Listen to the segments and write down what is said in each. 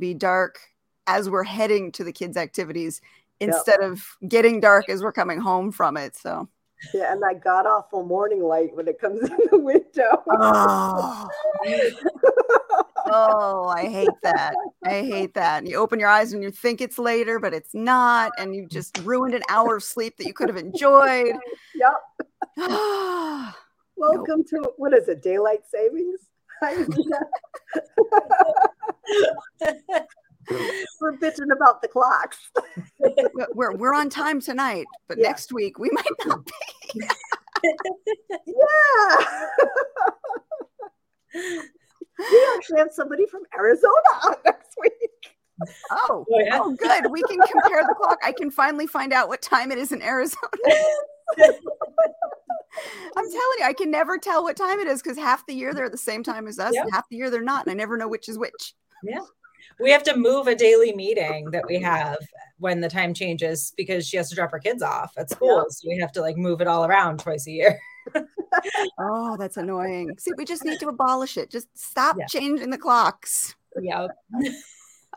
be dark as we're heading to the kids' activities instead yep. of getting dark as we're coming home from it. So yeah, and that god awful morning light when it comes in the window. Oh. oh, I hate that. I hate that. And you open your eyes and you think it's later, but it's not, and you just ruined an hour of sleep that you could have enjoyed. Yep. Welcome nope. to what is it? Daylight savings. we're bitching about the clocks. we're we're on time tonight, but yeah. next week we might not be. yeah. we actually have somebody from Arizona next week. Oh, oh, yeah. oh, good. We can compare the clock. I can finally find out what time it is in Arizona. I'm telling you, I can never tell what time it is because half the year they're at the same time as us, yep. and half the year they're not, and I never know which is which. Yeah we have to move a daily meeting that we have when the time changes because she has to drop her kids off at school. So we have to like move it all around twice a year. oh, that's annoying. See, we just need to abolish it. Just stop yeah. changing the clocks. Yeah.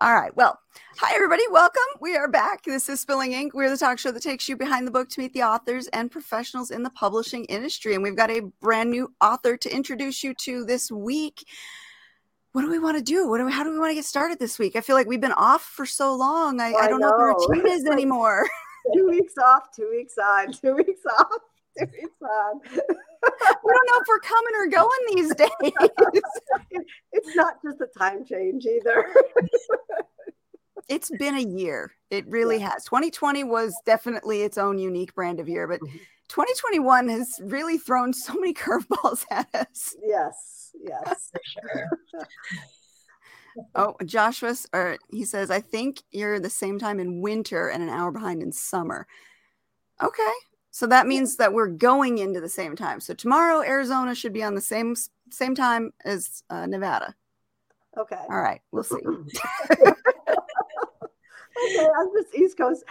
All right. Well, hi, everybody. Welcome. We are back. This is Spilling Ink. We're the talk show that takes you behind the book to meet the authors and professionals in the publishing industry. And we've got a brand new author to introduce you to this week what do we want to do? What do we, how do we want to get started this week? I feel like we've been off for so long. I, I, I don't know. know what the routine is anymore. two weeks off, two weeks on, two weeks off, two weeks on. we don't know if we're coming or going these days. it's not just a time change either. it's been a year. It really yeah. has. 2020 was definitely its own unique brand of year, but mm-hmm. 2021 has really thrown so many curveballs at us. Yes yes. For sure. Oh, Joshua, or he says, I think you're the same time in winter and an hour behind in summer. Okay. So that means that we're going into the same time. So tomorrow, Arizona should be on the same same time as uh, Nevada. Okay. All right. We'll see. okay, I'm just East Coast.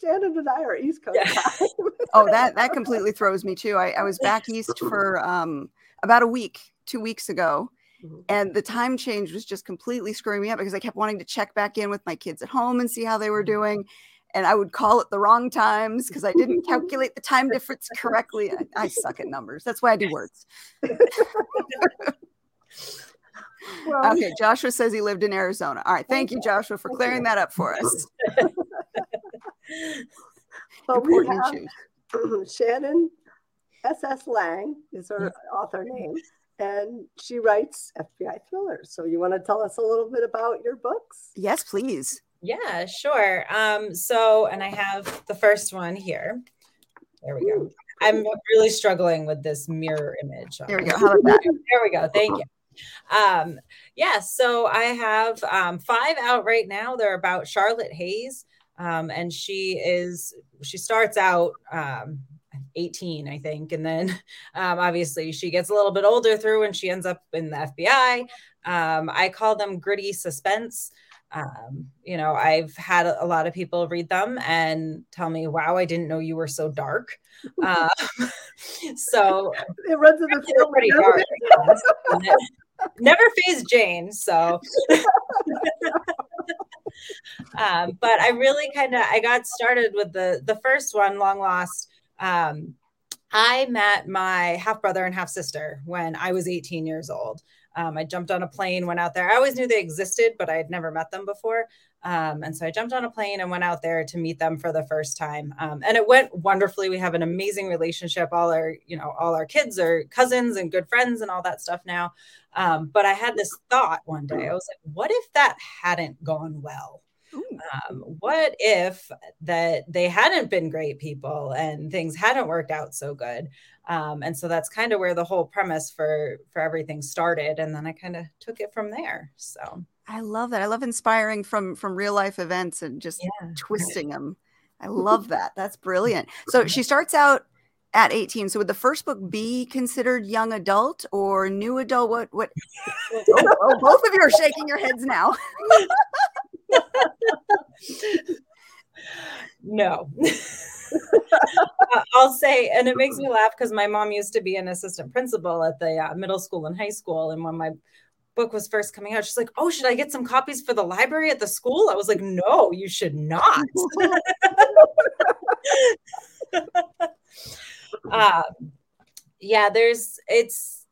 Shannon and I are East Coast. Yeah. oh, that that completely throws me too. I, I was back east for um, about a week two weeks ago. Mm-hmm. And the time change was just completely screwing me up because I kept wanting to check back in with my kids at home and see how they were mm-hmm. doing. And I would call it the wrong times because I didn't calculate the time difference correctly. I, I suck at numbers. That's why I do words. well, okay, Joshua says he lived in Arizona. All right, thank you, Joshua, for clearing that up for us. Important have Shannon S.S. Lang is her author name and she writes FBI thrillers. So you want to tell us a little bit about your books? Yes, please. Yeah, sure. Um, so, and I have the first one here. There we go. I'm really struggling with this mirror image. There we go. How about that? There we go. Thank you. Um, yeah, so I have um, five out right now. They're about Charlotte Hayes. Um, and she is, she starts out um, 18, I think. And then um, obviously she gets a little bit older through and she ends up in the FBI. Um, I call them gritty suspense. Um, you know, I've had a lot of people read them and tell me, wow, I didn't know you were so dark. Um, so it runs in the pretty dark. Never fazed Jane. So. um, but I really kind of I got started with the the first one, Long Lost, um, I met my half brother and half sister when I was 18 years old. Um, I jumped on a plane, went out there. I always knew they existed, but I had never met them before. Um, and so I jumped on a plane and went out there to meet them for the first time. Um, and it went wonderfully. We have an amazing relationship. All our, you know, all our kids are cousins and good friends and all that stuff now. Um, but I had this thought one day. I was like, what if that hadn't gone well? Um, what if that they hadn't been great people and things hadn't worked out so good? Um, and so that's kind of where the whole premise for for everything started. And then I kind of took it from there. So I love that. I love inspiring from from real life events and just yeah. twisting them. I love that. That's brilliant. So she starts out at 18. So would the first book be considered young adult or new adult? What what oh, oh, both of you are shaking your heads now. no. I'll say, and it makes me laugh because my mom used to be an assistant principal at the uh, middle school and high school. And when my book was first coming out, she's like, "Oh, should I get some copies for the library at the school?" I was like, "No, you should not." um, yeah, there's it's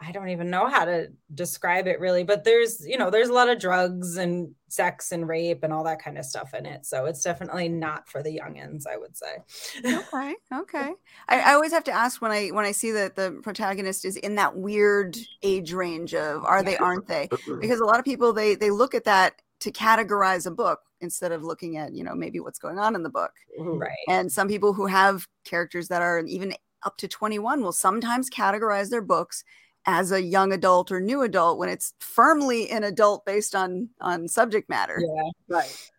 I don't even know how to describe it really, but there's, you know, there's a lot of drugs and sex and rape and all that kind of stuff in it. So it's definitely not for the youngins, I would say. okay. Okay. I, I, always have to ask when I when I see that the protagonist is in that weird age range of are they, aren't they? Because a lot of people they they look at that to categorize a book instead of looking at, you know, maybe what's going on in the book. Mm-hmm. Right. And some people who have characters that are even up to 21 will sometimes categorize their books as a young adult or new adult when it's firmly an adult based on on subject matter. Yeah. Right.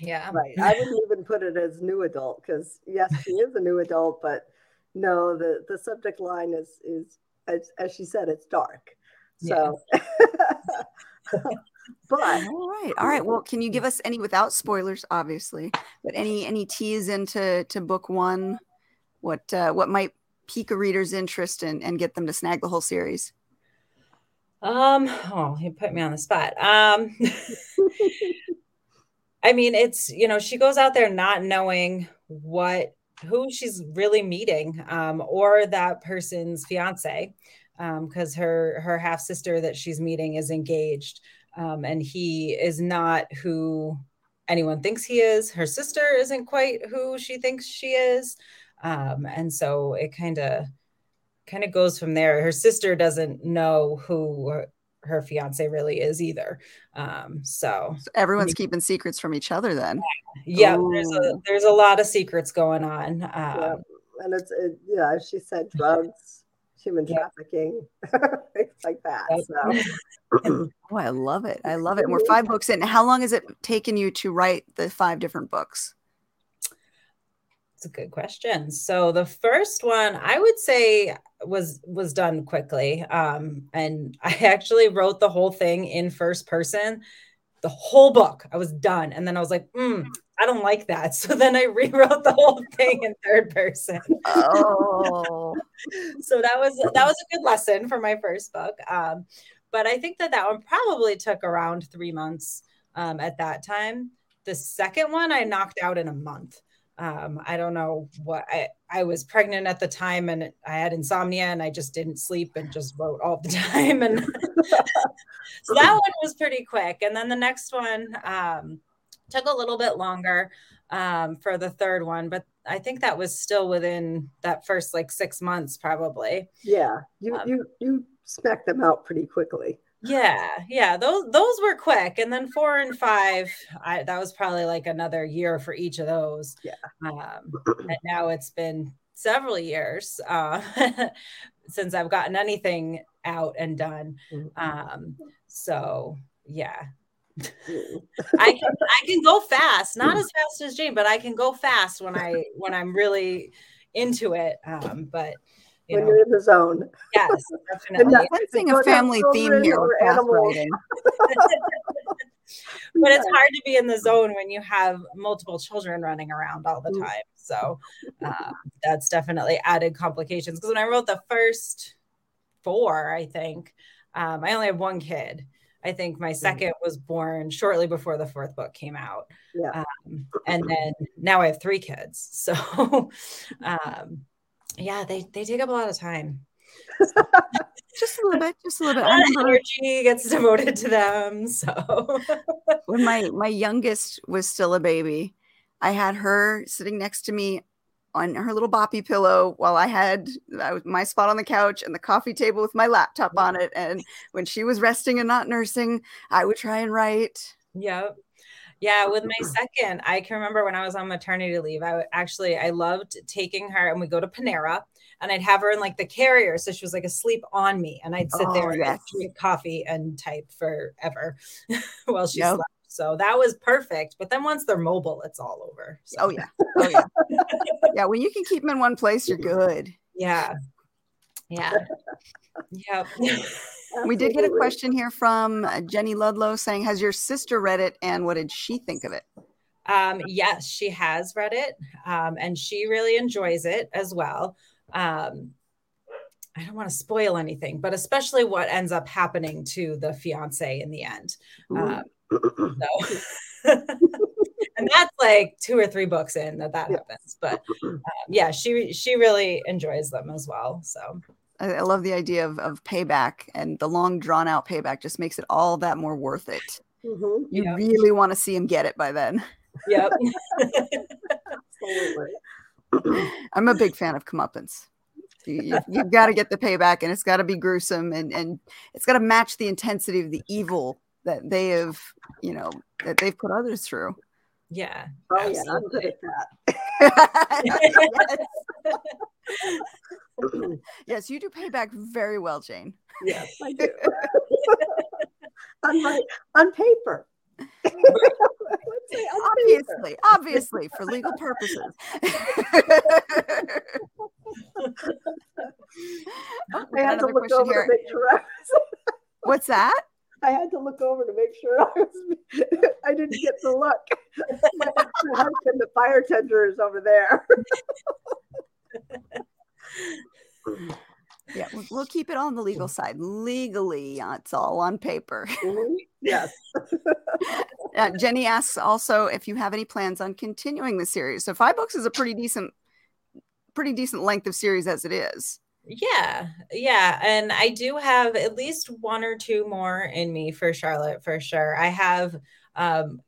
Yeah. Right. I wouldn't even put it as new adult because yes, she is a new adult, but no, the the subject line is is as, as she said, it's dark. So yeah. but all right all right well can you give us any without spoilers obviously but any any tease into to book one what uh, what might pique a reader's interest and, and get them to snag the whole series? Um, oh, you put me on the spot. Um, I mean, it's you know, she goes out there not knowing what who she's really meeting, um, or that person's fiance, because um, her her half sister that she's meeting is engaged, um, and he is not who anyone thinks he is. Her sister isn't quite who she thinks she is um, and so it kind of kind of goes from there. Her sister doesn't know who her, her fiance really is either. Um, so, so everyone's keeping secrets from each other then. Yeah there's a there's a lot of secrets going on um, yeah. and it's it, yeah she said drugs human trafficking things like that so. Oh i love it. I love it. And we're five books in. How long has it taken you to write the five different books it's a good question. So the first one I would say was was done quickly. Um, and I actually wrote the whole thing in first person, the whole book. I was done. And then I was like, mm, I don't like that. So then I rewrote the whole thing in third person. Oh. so that was that was a good lesson for my first book. Um, but I think that that one probably took around three months um, at that time. The second one I knocked out in a month um, I don't know what I, I was pregnant at the time and I had insomnia and I just didn't sleep and just wrote all the time. And so that one was pretty quick. And then the next one um, took a little bit longer um, for the third one, but I think that was still within that first like six months, probably. Yeah. You, um, you, you smacked them out pretty quickly. Yeah, yeah, those those were quick, and then four and five, I, that was probably like another year for each of those. Yeah, um, and now it's been several years uh, since I've gotten anything out and done. Mm-hmm. Um, so yeah, I can I can go fast, not as fast as Jane, but I can go fast when I when I'm really into it. Um, but when know. you're in the zone. Yes, definitely. Sensing a family theme here with writing. but it's hard to be in the zone when you have multiple children running around all the mm. time. So uh, that's definitely added complications. Because when I wrote the first four, I think um, I only have one kid. I think my mm. second was born shortly before the fourth book came out. Yeah. Um, and then now I have three kids. So um, yeah, they they take up a lot of time. just a little bit, just a little bit. Energy gets devoted to them. So when my my youngest was still a baby, I had her sitting next to me on her little boppy pillow while I had my spot on the couch and the coffee table with my laptop on it. And when she was resting and not nursing, I would try and write. Yep. Yeah, with my second, I can remember when I was on maternity leave. I actually I loved taking her and we go to Panera and I'd have her in like the carrier. So she was like asleep on me. And I'd sit oh, there yes. and drink coffee and type forever while she yep. slept. So that was perfect. But then once they're mobile, it's all over. So. Oh yeah. Oh yeah. yeah. When you can keep them in one place, you're good. Yeah. Yeah. Yep. we did get a question here from uh, Jenny Ludlow saying, Has your sister read it and what did she think of it? Um, yes, she has read it um, and she really enjoys it as well. Um, I don't want to spoil anything, but especially what ends up happening to the fiance in the end. Um, so, and that's like two or three books in that that happens. But um, yeah, she she really enjoys them as well. So I, I love the idea of of payback and the long drawn out payback just makes it all that more worth it. Mm-hmm. You yep. really want to see him get it by then. Yep. I'm a big fan of comeuppance. You, have you, got to get the payback, and it's got to be gruesome, and and it's got to match the intensity of the evil that they have, you know, that they've put others through. Yeah. Oh absolutely. yeah, I'm good at that. yes. yes, you do payback very well, Jane. Yes, I do. on my on paper. obviously, obviously, for legal purposes. oh, I had to look over here. to make sure I was. What's that? I had to look over to make sure I was. I didn't get the look. Husband, the fire tender, is over there. yeah, we'll, we'll, keep it on the legal side. Legally, it's all on paper. Yes. uh, Jenny asks also if you have any plans on continuing the series. So five books is a pretty decent, pretty decent length of series as it is. Yeah, yeah. And I do have at least one or two more in me for Charlotte for sure. I have um,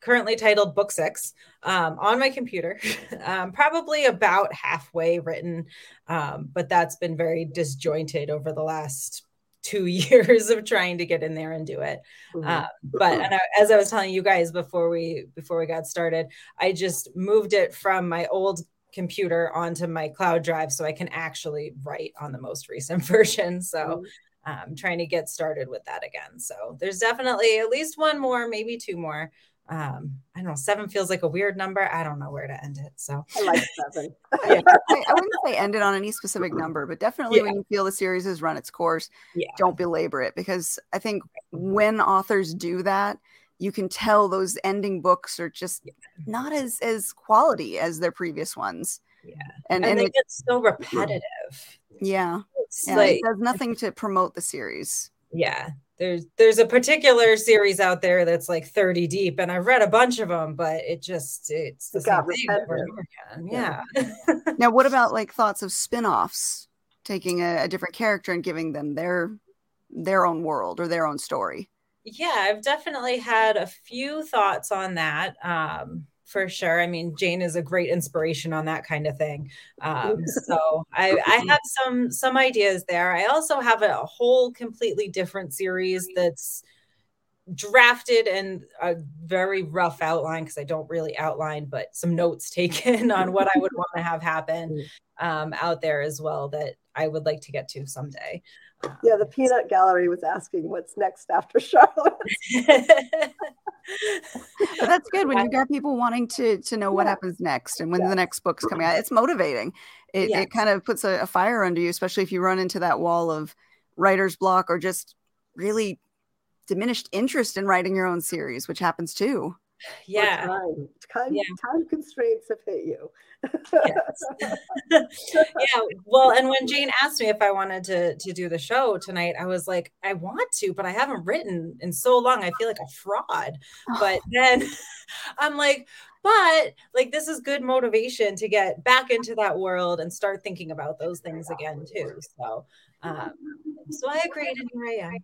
currently titled Book Six um, on my computer, um, probably about halfway written, um, but that's been very disjointed over the last two years of trying to get in there and do it. Mm-hmm. Uh, but I, as I was telling you guys before we before we got started, I just moved it from my old computer onto my cloud drive so I can actually write on the most recent version. So. I'm trying to get started with that again. So there's definitely at least one more, maybe two more. Um, I don't know, seven feels like a weird number. I don't know where to end it. So I like seven. yeah. I, I, wouldn't say end it on any specific number, but definitely yeah. when you feel the series has run its course, yeah. don't belabor it because I think when authors do that, you can tell those ending books are just yeah. not as as quality as their previous ones. Yeah, and, and, and they it, get so repetitive. Yeah, yeah like, it does nothing to promote the series. Yeah, there's there's a particular series out there that's like 30 deep, and I've read a bunch of them, but it just it's the it same thing over and over again. Yeah. yeah. now, what about like thoughts of spin-offs, taking a, a different character and giving them their their own world or their own story? Yeah, I've definitely had a few thoughts on that. Um, for sure. I mean, Jane is a great inspiration on that kind of thing. Um, so I, I have some some ideas there. I also have a, whole completely different series that's drafted and a very rough outline because I don't really outline, but some notes taken on what I would want to have happen um, out there as well that I would like to get to someday. Yeah, the peanut gallery was asking what's next after Charlotte. that's good when you got people wanting to to know what happens next and when yeah. the next book's coming out. It's motivating. It, yes. it kind of puts a, a fire under you, especially if you run into that wall of writer's block or just really diminished interest in writing your own series, which happens too. Yeah. Time. Time, yeah. time constraints have hit you. yeah. Well, and when Jane asked me if I wanted to to do the show tonight, I was like, I want to, but I haven't written in so long. I feel like a fraud. But then I'm like, but like this is good motivation to get back into that world and start thinking about those things again too. So um, so I agreed and here I am.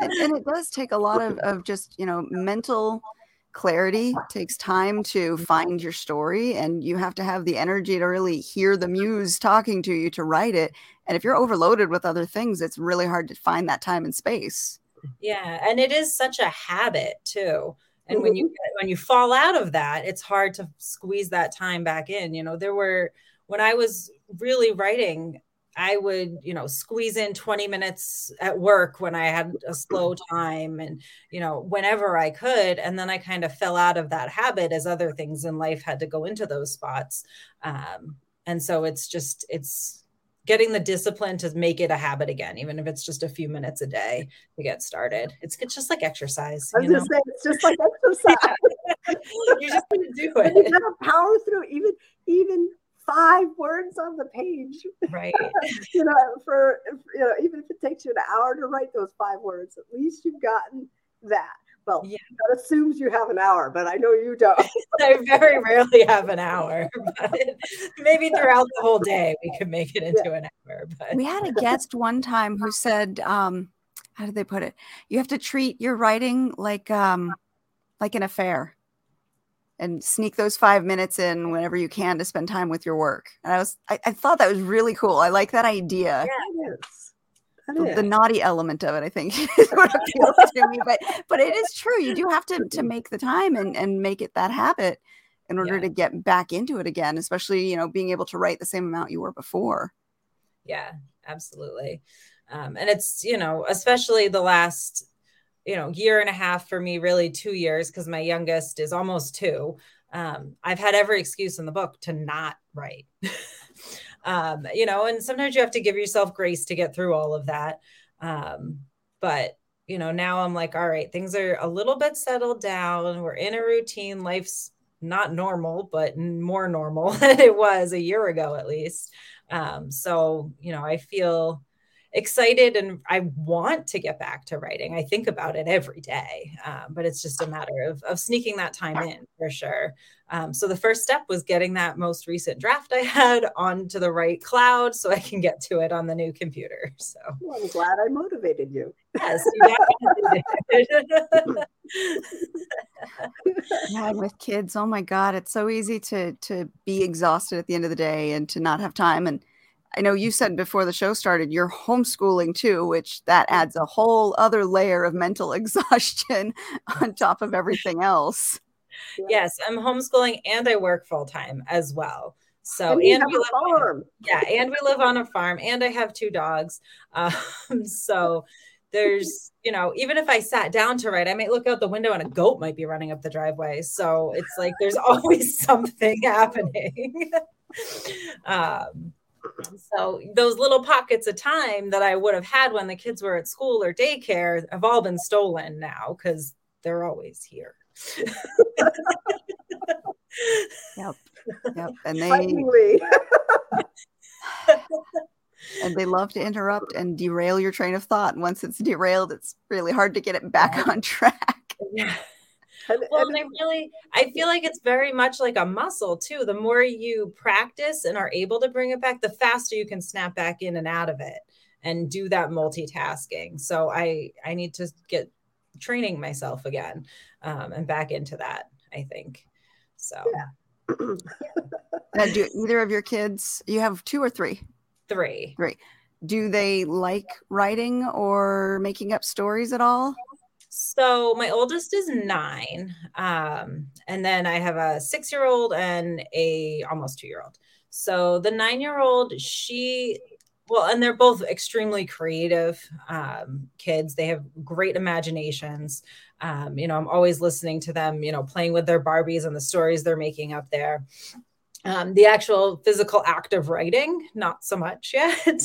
and, and, it does take a lot of, of just, you know, mental clarity it takes time to find your story and you have to have the energy to really hear the muse talking to you to write it. And if you're overloaded with other things it's really hard to find that time and space. Yeah and it is such a habit too. And when you mm-hmm. when you fall out of that it's hard to squeeze that time back in. You know there were when i was really writing I would, you know, squeeze in 20 minutes at work when I had a slow time and, you know, whenever I could. And then I kind of fell out of that habit as other things in life had to go into those spots. Um, and so it's just, it's getting the discipline to make it a habit again, even if it's just a few minutes a day to get started. It's, it's just like exercise. I was just saying, it's just like exercise. you just need to do it. You gotta power through even, even five words on the page. Right. you know, for you know, even if it takes you an hour to write those five words, at least you've gotten that. Well, yeah. that assumes you have an hour, but I know you don't. I very rarely have an hour, but maybe throughout the whole day we could make it into yeah. an hour. But we had a guest one time who said, um, how did they put it? You have to treat your writing like um, like an affair and sneak those five minutes in whenever you can to spend time with your work. And I was, I, I thought that was really cool. I like that idea. Yeah, it is. The, the, naughty element of it, I think, is what appeals to me. But but it is true. You do have to to make the time and and make it that habit in order yeah. to get back into it again. Especially you know being able to write the same amount you were before. Yeah, absolutely. Um, and it's you know especially the last you know year and a half for me really two years because my youngest is almost two. Um, i've had every excuse in the book to not write. Um, you know and sometimes you have to give yourself grace to get through all of that. Um, but you know now i'm like all right things are a little bit settled down. We're in a routine. Life's not normal but more normal than it was a year ago at least. Um, so you know i feel excited and I want to get back to writing. I think about it every day, um, but it's just a matter of, of sneaking that time in for sure. Um, so the first step was getting that most recent draft I had onto the right cloud so I can get to it on the new computer. So well, I'm glad I motivated you. Yes. yeah, with kids, oh my God, it's so easy to to be exhausted at the end of the day and to not have time and I know you said before the show started you're homeschooling too, which that adds a whole other layer of mental exhaustion on top of everything else. Yes, I'm homeschooling and I work full time as well. So and, and we live farm. yeah, and we live on a farm, and I have two dogs. Um, so there's you know even if I sat down to write, I might look out the window and a goat might be running up the driveway. So it's like there's always something happening. um, so those little pockets of time that I would have had when the kids were at school or daycare have all been stolen now because they're always here. yep. Yep. And they and they love to interrupt and derail your train of thought. And once it's derailed, it's really hard to get it back on track. Yeah. And, well, and I really, I feel like it's very much like a muscle too. The more you practice and are able to bring it back, the faster you can snap back in and out of it and do that multitasking. So I, I need to get training myself again um, and back into that. I think so. Yeah. uh, do either of your kids? You have two or three? Three. Three. Do they like writing or making up stories at all? So my oldest is nine, um, and then I have a six-year-old and a almost two-year-old. So the nine-year-old, she well, and they're both extremely creative um, kids. They have great imaginations. Um, you know, I'm always listening to them. You know, playing with their Barbies and the stories they're making up there. Um, the actual physical act of writing, not so much yet.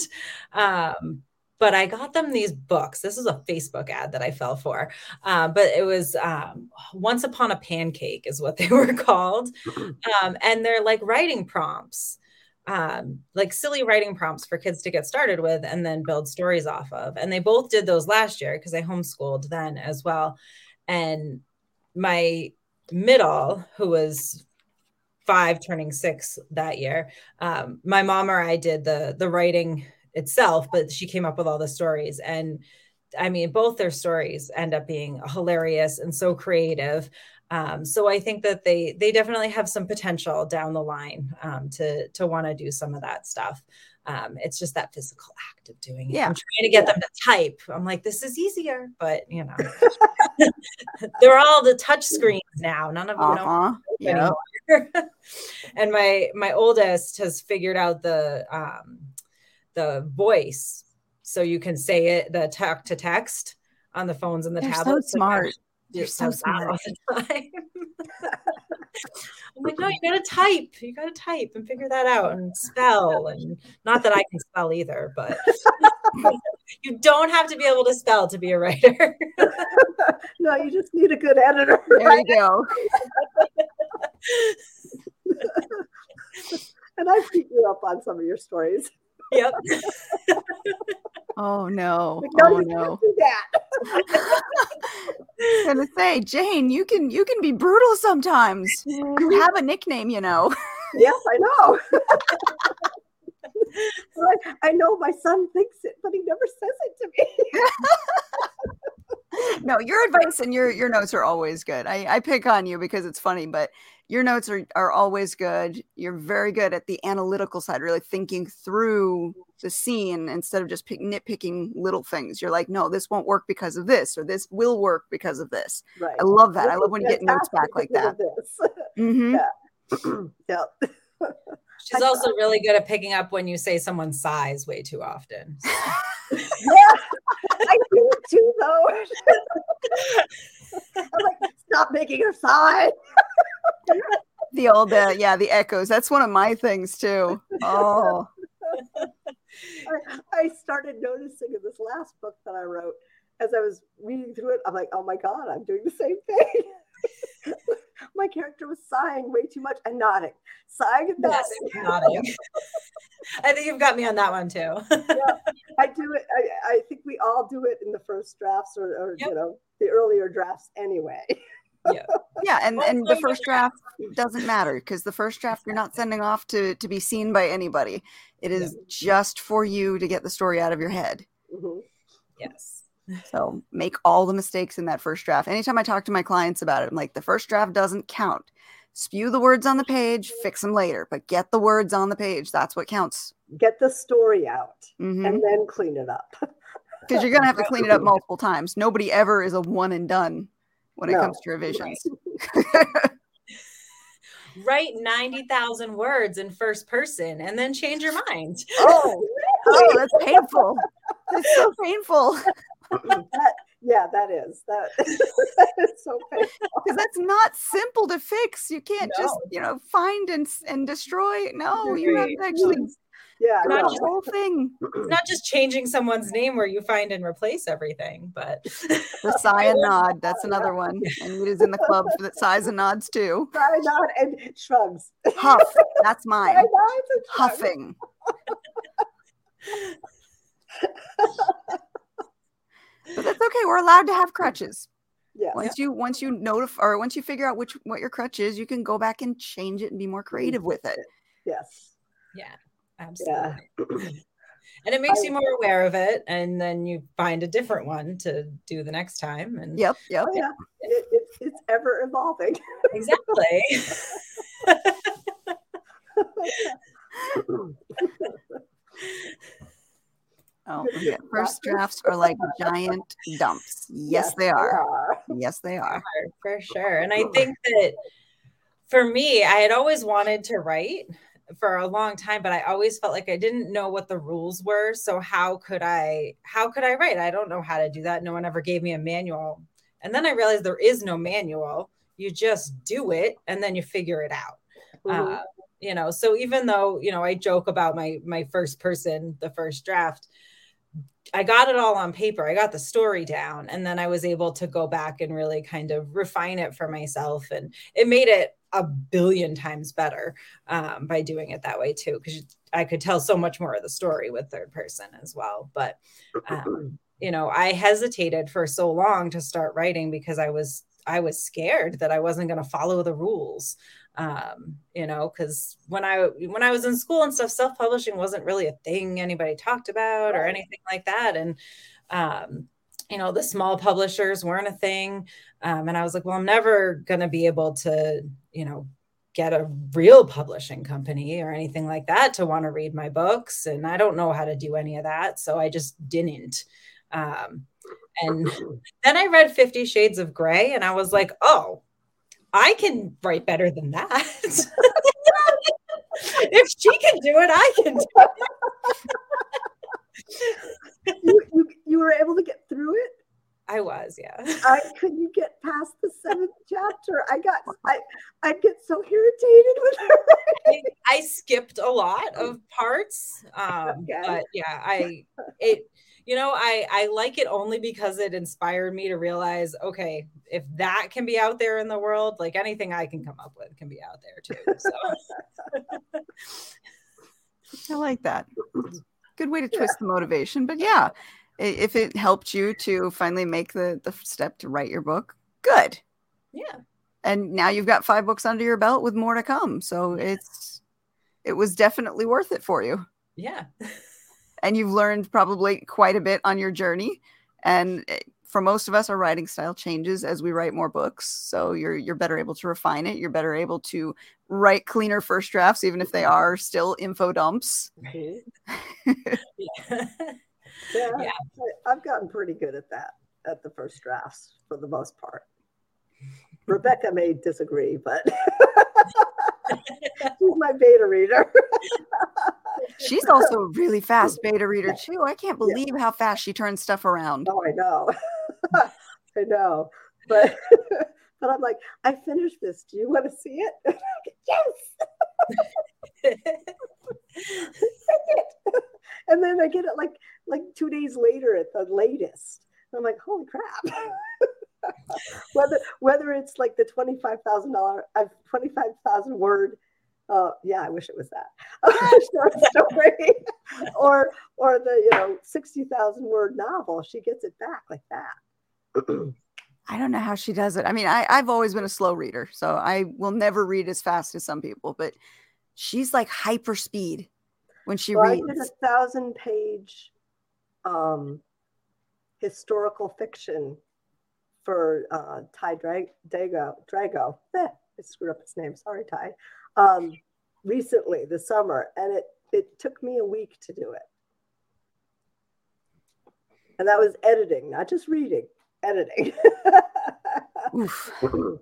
um, but I got them these books. This is a Facebook ad that I fell for, uh, but it was um, Once Upon a Pancake, is what they were called. Um, and they're like writing prompts, um, like silly writing prompts for kids to get started with and then build stories off of. And they both did those last year because I homeschooled then as well. And my middle, who was five turning six that year um, my mom or i did the the writing itself, but she came up with all the stories. And I mean, both their stories end up being hilarious and so creative. Um, so I think that they they definitely have some potential down the line um, to to want to do some of that stuff. Um, it's just that physical act of doing it. Yeah. I'm trying to get them to type. I'm like, this is easier, but you know, they're all the touch screens now. None of them uh-huh. know anymore. and my my oldest has figured out the um, the voice so you can say it the talk to text on the phones and the They're tablets. So smart. You're so smart. All the time. I'm like, no, you gotta type. You gotta type and figure that out and spell. And not that I can spell either, but you don't have to be able to spell to be a writer. no, you just need a good editor. There you go. and I've beat you up on some of your stories. Yep. oh no! Like, no, oh no! do that. I was gonna say, Jane, you can you can be brutal sometimes. You mm-hmm. have a nickname, you know. yes, I know. I know my son thinks it, but he never says it to me. No, your advice and your your notes are always good. I, I pick on you because it's funny, but your notes are, are always good. You're very good at the analytical side, really thinking through the scene instead of just pick, nitpicking little things. You're like, no, this won't work because of this, or this will work because of this. Right. I love that. This I love when you get notes back like that. because of Mhm. this. yeah. She's also really good at picking up when you say someone's sighs way too often. yeah, I do it too, though. I'm like, stop making her sigh. The old, uh, yeah, the echoes. That's one of my things too. Oh, I, I started noticing in this last book that I wrote as I was reading through it. I'm like, oh my God, I'm doing the same thing. my character was sighing way too much and nodding, sighing and Yes, nodding. nodding. I think you've got me on that one too. yeah, I do it. I, I think we all do it in the first drafts or, or Yep. you know, the earlier drafts anyway. yeah. yeah, and and the first draft doesn't matter because the first draft you're not sending off to to be seen by anybody. It is just for you to get the story out of your head. Mhm. Yes. So make all the mistakes in that first draft. Anytime I talk to my clients about it, I'm like, the first draft doesn't count. Spew the words on the page, fix them later, but get the words on the page. That's what counts. Get the story out Because and mm-hmm. then clean it up. Because you're going to have to clean it up multiple times. Nobody ever is a one and done when it comes to revisions. Write 90,000 words in first person and then change your mind. Oh, Oh, that's painful. It's so painful that, yeah, that is that, that is so painful. because that's not simple to fix. You can't just, you know, find and and destroy. No, you have to Right. actually Yeah, Not do no. the whole thing. It's not just changing someone's name where you find and replace everything, but The sigh and nod. That's another one. And it is in the club for the sighs and nods too. Sigh nod and shrugs. Huff. That's Sigh mine. nods and shrugs. Huffing. But that's okay. We're allowed to have crutches. Yes. Once you once you notify or once you figure out which what your crutch is, you can go back and change it and be more creative with it. Yes. yeah, absolutely. Yeah. And it makes you more aware of it, and then you find a different one to do the next time. And Yep. Yep. Oh, yeah. It, it, it's ever evolving. exactly. Oh, Good yeah. First drafts are like giant dumps. Yes, they are. Yes, they are. for sure. And I think that for me, I had always wanted to write for a long time, but I always felt like I didn't know what the rules were. So how could I how could I write? I don't know how to do that. No one ever gave me a manual. And then I realized there is no manual. You just do it and then you figure it out. Mhm. Uh, you know, so even though, you know, I joke about my my first person, the first draft, I got it all on paper. I got the story down and then I was able to go back and really kind of refine it for myself and it made it a billion times better um, by doing it that way too because I could tell so much more of the story with third person as well. But um, you know, I hesitated for so long to start writing because I was I was scared that I wasn't going to follow the rules. Um, you know, because when I when I was in school and stuff, self publishing wasn't really a thing anybody talked about or anything like that, and um, you know, the small publishers weren't a thing. Um, and I was like, well, I'm never going to be able to, you know, get a real publishing company or anything like that to want to read my books. And I don't know how to do any of that. So I just didn't. Um, and then I read Fifty Shades of Grey and I was like, oh, I can write better than that. if she can do it, I can do it. you, you, you were able to get through it. I was, yeah. I couldn't get past the seventh chapter. I got I I'd get so irritated with her. I, I skipped a lot of parts um Okay. but yeah i it you know, I I like it only because it inspired me to realize, okay, if that can be out there in the world, like anything I can come up with can be out there too. So I like that. Good way to twist yeah. the motivation, but yeah, if it helped you to finally make the the step to write your book, good. Yeah. And now you've got five books under your belt with more to come. So it's it was definitely worth it for you. Yeah. and you've learned probably quite a bit on your journey. And eh, for most of us, our writing style changes as we write more books. So you're you're better able to refine it. You're better able to write cleaner first drafts, even if they are still info dumps. Mm-hmm. yeah. yeah, I've gotten pretty good at that at the first drafts for the most part. Rebecca may disagree, but she's my beta reader. She's also a really fast beta reader too. I can't believe yeah. how fast she turns stuff around. Oh, I know. I know. But but I'm like, I finished this. Do you want to see it? yes. and then I get it like like two days later at the latest. And I'm like, holy crap. whether whether it's like the twenty five thousand dollar uh, twenty five thousand word uh, yeah, I wish it was that short story, or or the you know sixty thousand word novel. She gets it back like that. I don't know how she does it. I mean, I, I've always been a slow reader, so I will never read as fast as some people. But she's like hyper speed when she well, reads. I did a thousand page um, historical fiction for uh, Ty Drago. Drago. Eh, I screwed up his name. Sorry, Ty. Um, recently, this summer, and it it took me a week to do it. And that was editing, not just reading, editing.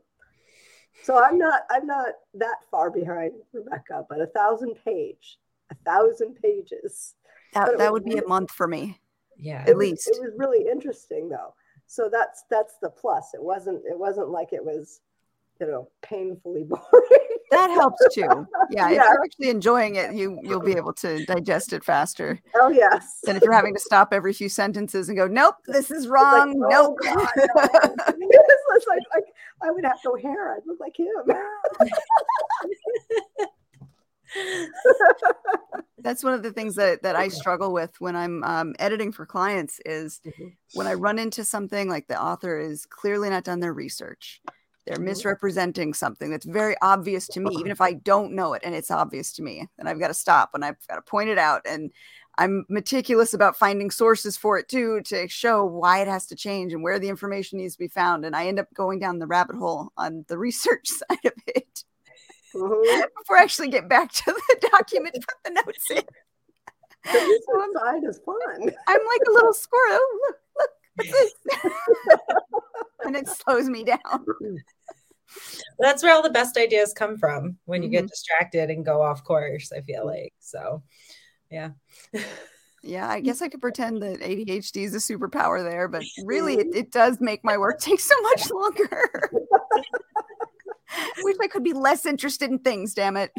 so I'm not I'm not that far behind Rebecca, but a thousand page, a thousand pages. That that would be a month for me. Yeah, at least it was really interesting though so that's that's the plus it wasn't it wasn't like it was you know painfully boring that helps too. Yeah, yeah, if you're actually enjoying it you you'll be able to digest it faster. Oh yes. Than if you're having to stop every few sentences and go nope this is wrong like, oh, nope. God, no. it's like, like i would have no hair i'd look like him. That's one of the things that that I struggle with when I'm um, editing for clients is mm-hmm. when I run into something like the author is clearly not done their research. They're misrepresenting something that's very obvious to me, even if I don't know it and it's obvious to me. And I've got to stop and I've got to point it out. And I'm meticulous about finding sources for it too to show why it has to change and where the information needs to be found. And I end up going down the rabbit hole on the research side of it mm-hmm. before I actually get back to the document put the notes in. The so side is fun. I'm like a little squirrel. Oh, look, look, what's this? and it slows me down. That's where all the best ideas come from when you mm-hmm. get distracted and go off course, I feel like. So, yeah. Yeah, I guess I could pretend that ADHD is a superpower there, but really it, it does make my work take so much longer. I wish I could be less interested in things, damn it.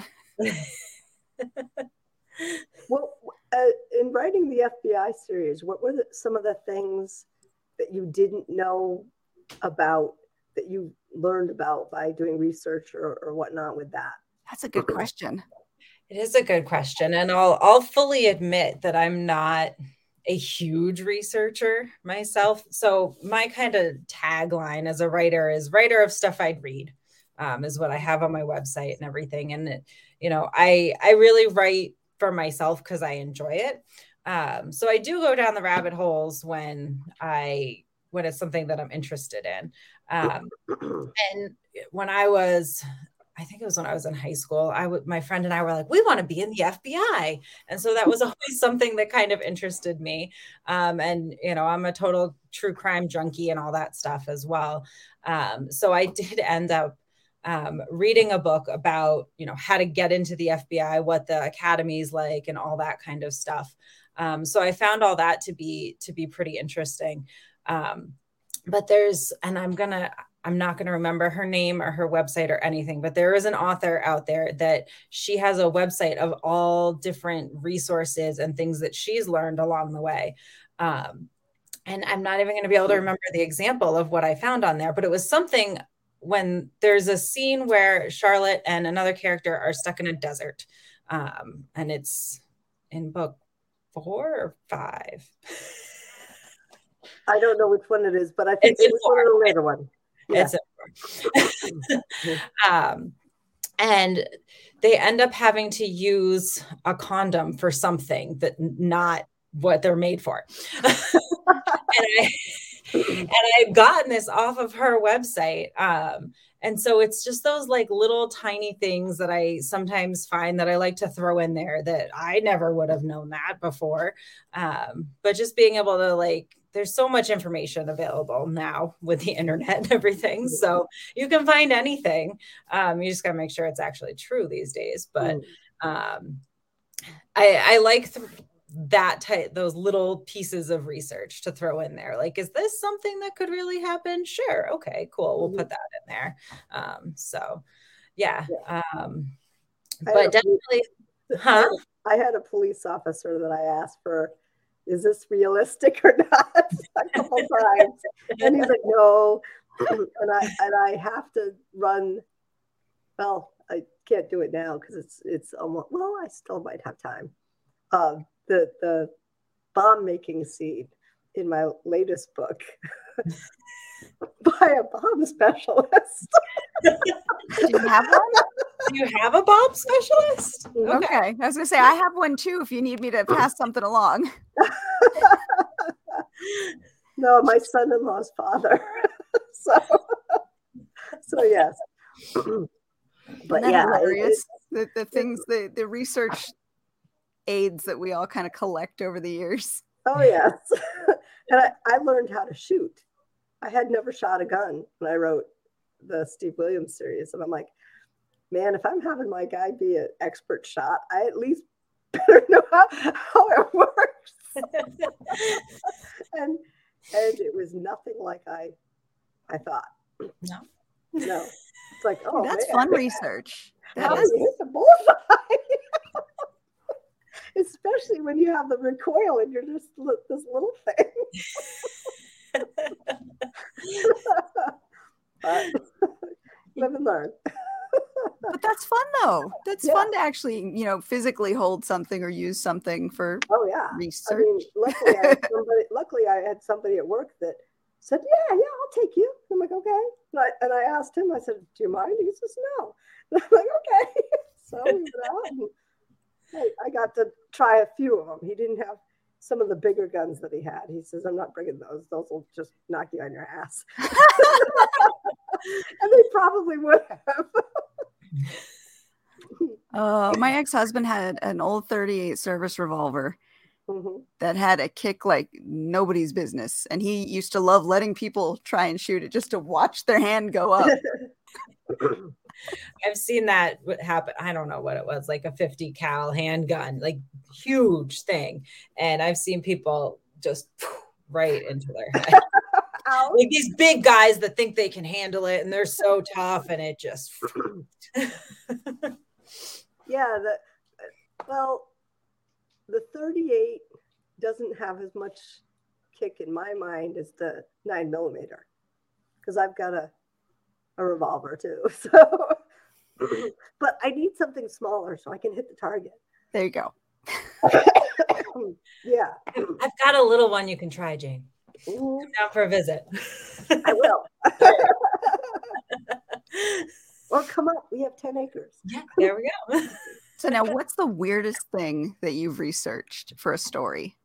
well, uh, in writing the FBI series, what were the, some of the things that you didn't know about that you learned about by doing research or, or whatnot with that? That's a good question. It is a good question. And I'll I'll fully admit that I'm not a huge researcher myself. So my kind of tagline as a writer is writer of stuff I'd read um, is what I have on my website and everything. And it, you know, I I really write for myself because I enjoy it. Um, so I do go down the rabbit holes when I when it's something that I'm interested in. Um, and when I was I think it was when I was in high school. I my friend and I were like, we want to be in the FBI, and so that was always something that kind of interested me. Um, and you know, I'm a total true crime junkie and all that stuff as well. Um, so I did end up um, reading a book about you know how to get into the FBI, what the academy is like, and all that kind of stuff. Um, so I found all that to be to be pretty interesting. Um, but there's, and I'm gonna, I'm not gonna remember her name or her website or anything. But there is an author out there that she has a website of all different resources and things that she's learned along the way. Um, and I'm not even going to be able to remember the example of what I found on there, but it was something when there's a scene where Charlotte and another character are stuck in a desert. Um, and it's in book four or five. I don't know which one it is, but I think it's it was one of the later one. Yeah. It's um, and they end up having to use a condom for something that not what they're made for. and I and I've gotten this off of her website. Um, and so it's just those like little tiny things that I sometimes find that I like to throw in there that I never would have known that before. Um, but just being able to like, there's so much information available now with the internet and everything. So you can find anything. Um, you just got to make sure it's actually true these days. But mm. um, I, I like th- that type those little pieces of research to throw in there like is this something that could really happen? Sure okay cool we'll put mm-hmm. that in there um so yeah, um but definitely huh? I had a police officer that i asked for is this realistic or not? A couple times and he's like no and i and i have to run well i can't do it now because it's it's almost well i still might have time um the the bomb making scene in my latest book by a bomb specialist. Do you have one? Do you have a bomb specialist? Mm-hmm. Okay. okay. I was gonna say I have one too if you need me to pass something along. no, my son-in-law's father. so so yes. but yeah, hilarious. It, the, the things the the research aids that we all kind of collect over the years. Oh yes, and I, I learned how to shoot. I had never shot a gun when I wrote the Steve Williams series, and I'm like, man, if I'm having my guy be an expert shot, I at least better know how, how it works. and and it was nothing like I I thought. No. No. It's like, oh, that's man. fun research. That how is. hit the bullseye? Especially when you have the recoil and you're just this little thing. but live and learn. but that's fun though. That's yeah. fun to actually, you know, physically hold something or use something for oh yeah research. I mean, luckily I, had somebody, luckily I had somebody at work that said, "Yeah, yeah, I'll take you." I'm like, "Okay," and I, and I asked him. I said, "Do you mind?" He says, "No." And I'm like, "Okay." So we went out and I, I got to try a few of them. He didn't have some of the bigger guns that he had. He says, I'm not bringing those. Those will just knock you on your ass. and they probably would have. uh, my ex husband had an old 38 service revolver mm-hmm. that had a kick like nobody's business. And he used to love letting people try and shoot it just to watch their hand go up. I've seen that happen. I don't know what it was, like a 50 cal handgun, like huge thing. And I've seen people just right into their head. like these big guys that think they can handle it and they're so tough and it just yeah the uh, well the 38 doesn't have as much kick in my mind as the nine millimeter because i've got a a revolver too. So, but I need something smaller so I can hit the target. There you go. yeah. I've got a little one you can try, Jane. Come down for a visit. I will. well, come up. We have 10 acres. Yeah, there we go. so now what's the weirdest thing that you've researched for a story?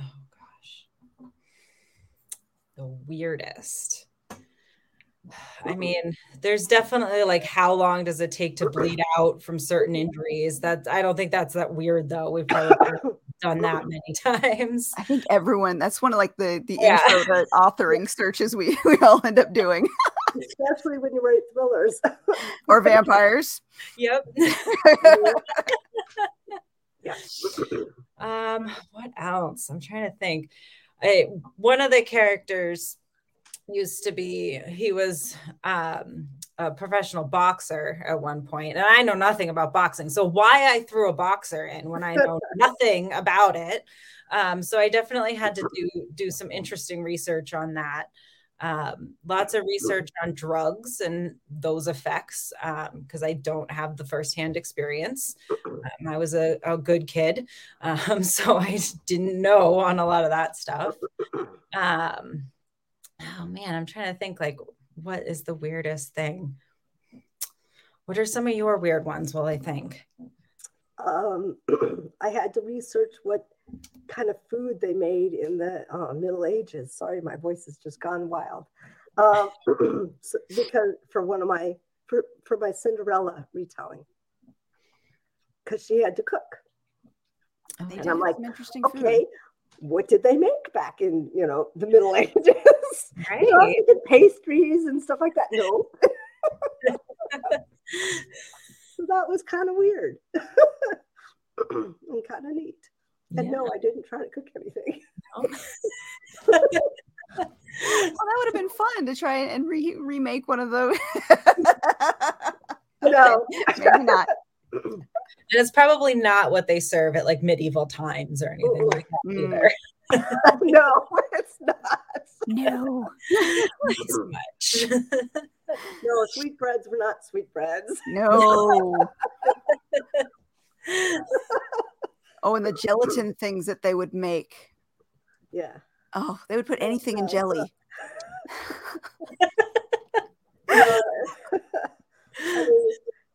Oh gosh. The weirdest. I mean, there's definitely like how long does it take to bleed out from certain injuries? That I don't think that's that weird though. We've probably done that many times. I think everyone that's one of like the the yeah. introvert authoring searches we we all end up doing. Especially when you write thrillers. or vampires. Yep. yeah. Um, what else? I'm trying to think. I, one of the characters used to be he was um, a professional boxer at one point, and I know nothing about boxing. So why I threw a boxer in when I know nothing about it? Um, so I definitely had to do do some interesting research on that. Um, lots of research on drugs and those effects because um, I don't have the firsthand experience. Um, I was a, a good kid, um, so I didn't know on a lot of that stuff. Oh man, I'm trying to think like what is the weirdest thing? What are some of your weird ones? While I think, um, I had to research what kind of food they made in the uh, Middle Ages. Sorry, my voice has just gone wild. Um, so, because for one of my for, for my Cinderella retelling, because she had to cook. Oh, and I'm like, okay, food. what did they make back in you know the Middle Ages? Right. you know, pastries and stuff like that. No. so that was kind of weird and kind of neat. And yeah. no, I didn't try to cook anything. well, that would have been fun to try and re- remake one of those. no, maybe not. And it's probably not what they serve at like medieval times or anything Ooh. like that mm. either. no, it's not. No, not much. no, sweetbreads were not sweetbreads. No. Oh, and the gelatin things that they would make. Yeah. Oh, they would put anything in jelly.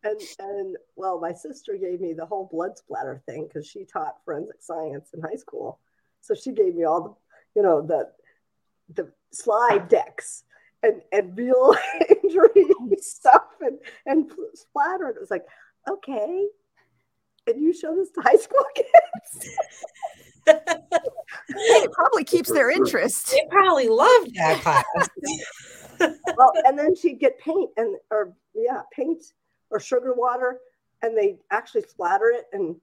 and and well, my sister gave me the whole blood splatter thing because she taught forensic science in high school. So she gave me all the, you know, the the slide decks and and real injury stuff and and splatter. And it was like, okay, and you show this to high school kids? it probably keeps their interest. They probably loved that class. well, and then she'd get paint and or yeah, paint or sugar water, and they actually splatter it and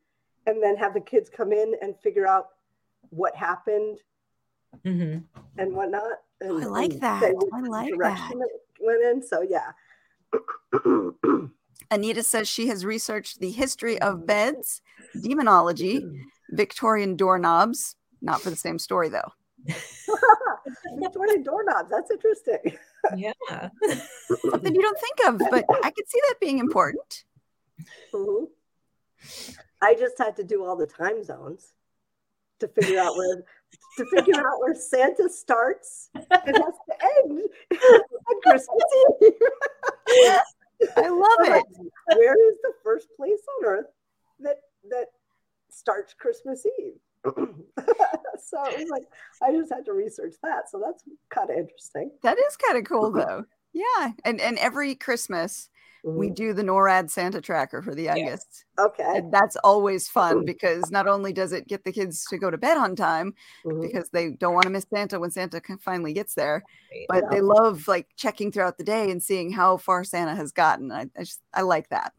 and then have the kids come in and figure out what happened mm-hmm. and whatnot. And, oh, I like that. I like that. Went in, so yeah. Anita says she has researched the history of beds, demonology, Victorian doorknobs. Not for the same story, though. Victorian doorknobs. That's interesting. Yeah. Something you don't think of, but I could see that being important. Mm-hmm. I just had to do all the time zones to figure out where to figure out where Santa starts and has to end on Christmas Eve. I love it. Where is the first place on earth that that starts Christmas Eve? so it was like I just had to research that. So that's kind of interesting. That is kind of cool though. Yeah. And and every Christmas Mm-hmm. we do the NORAD Santa tracker for the youngest. Okay. And that's always fun because not only does it get the kids to go to bed on time mm-hmm. because they don't want to miss Santa when Santa finally gets there, but yeah. they love like checking throughout the day and seeing how far Santa has gotten. I, I just I like that.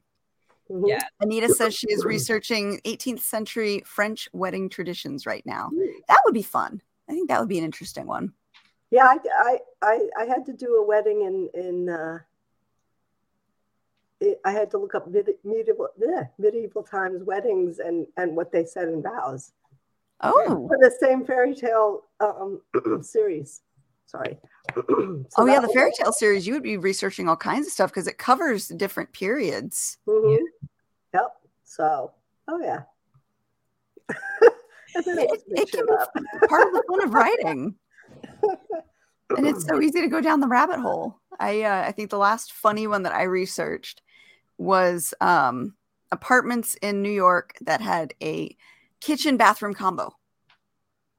Mm-hmm. Yeah. Anita says she is researching 18th century French wedding traditions right now. That would be fun. I think that would be an interesting one. Yeah, I I I, I had to do a wedding in in uh, it, I had to look up mid, medieval yeah, medieval times weddings and and what they said in vows. Oh, for the same fairy tale um, series. Sorry. so oh yeah, the fairy tale series. You would be researching all kinds of stuff because it covers different periods. Mm-hmm. Yep. So, oh yeah. it, it can be part of the fun of writing. and it's so easy to go down the rabbit hole. I uh, I think the last funny one that I researched was um, apartments in New York that had a kitchen bathroom combo.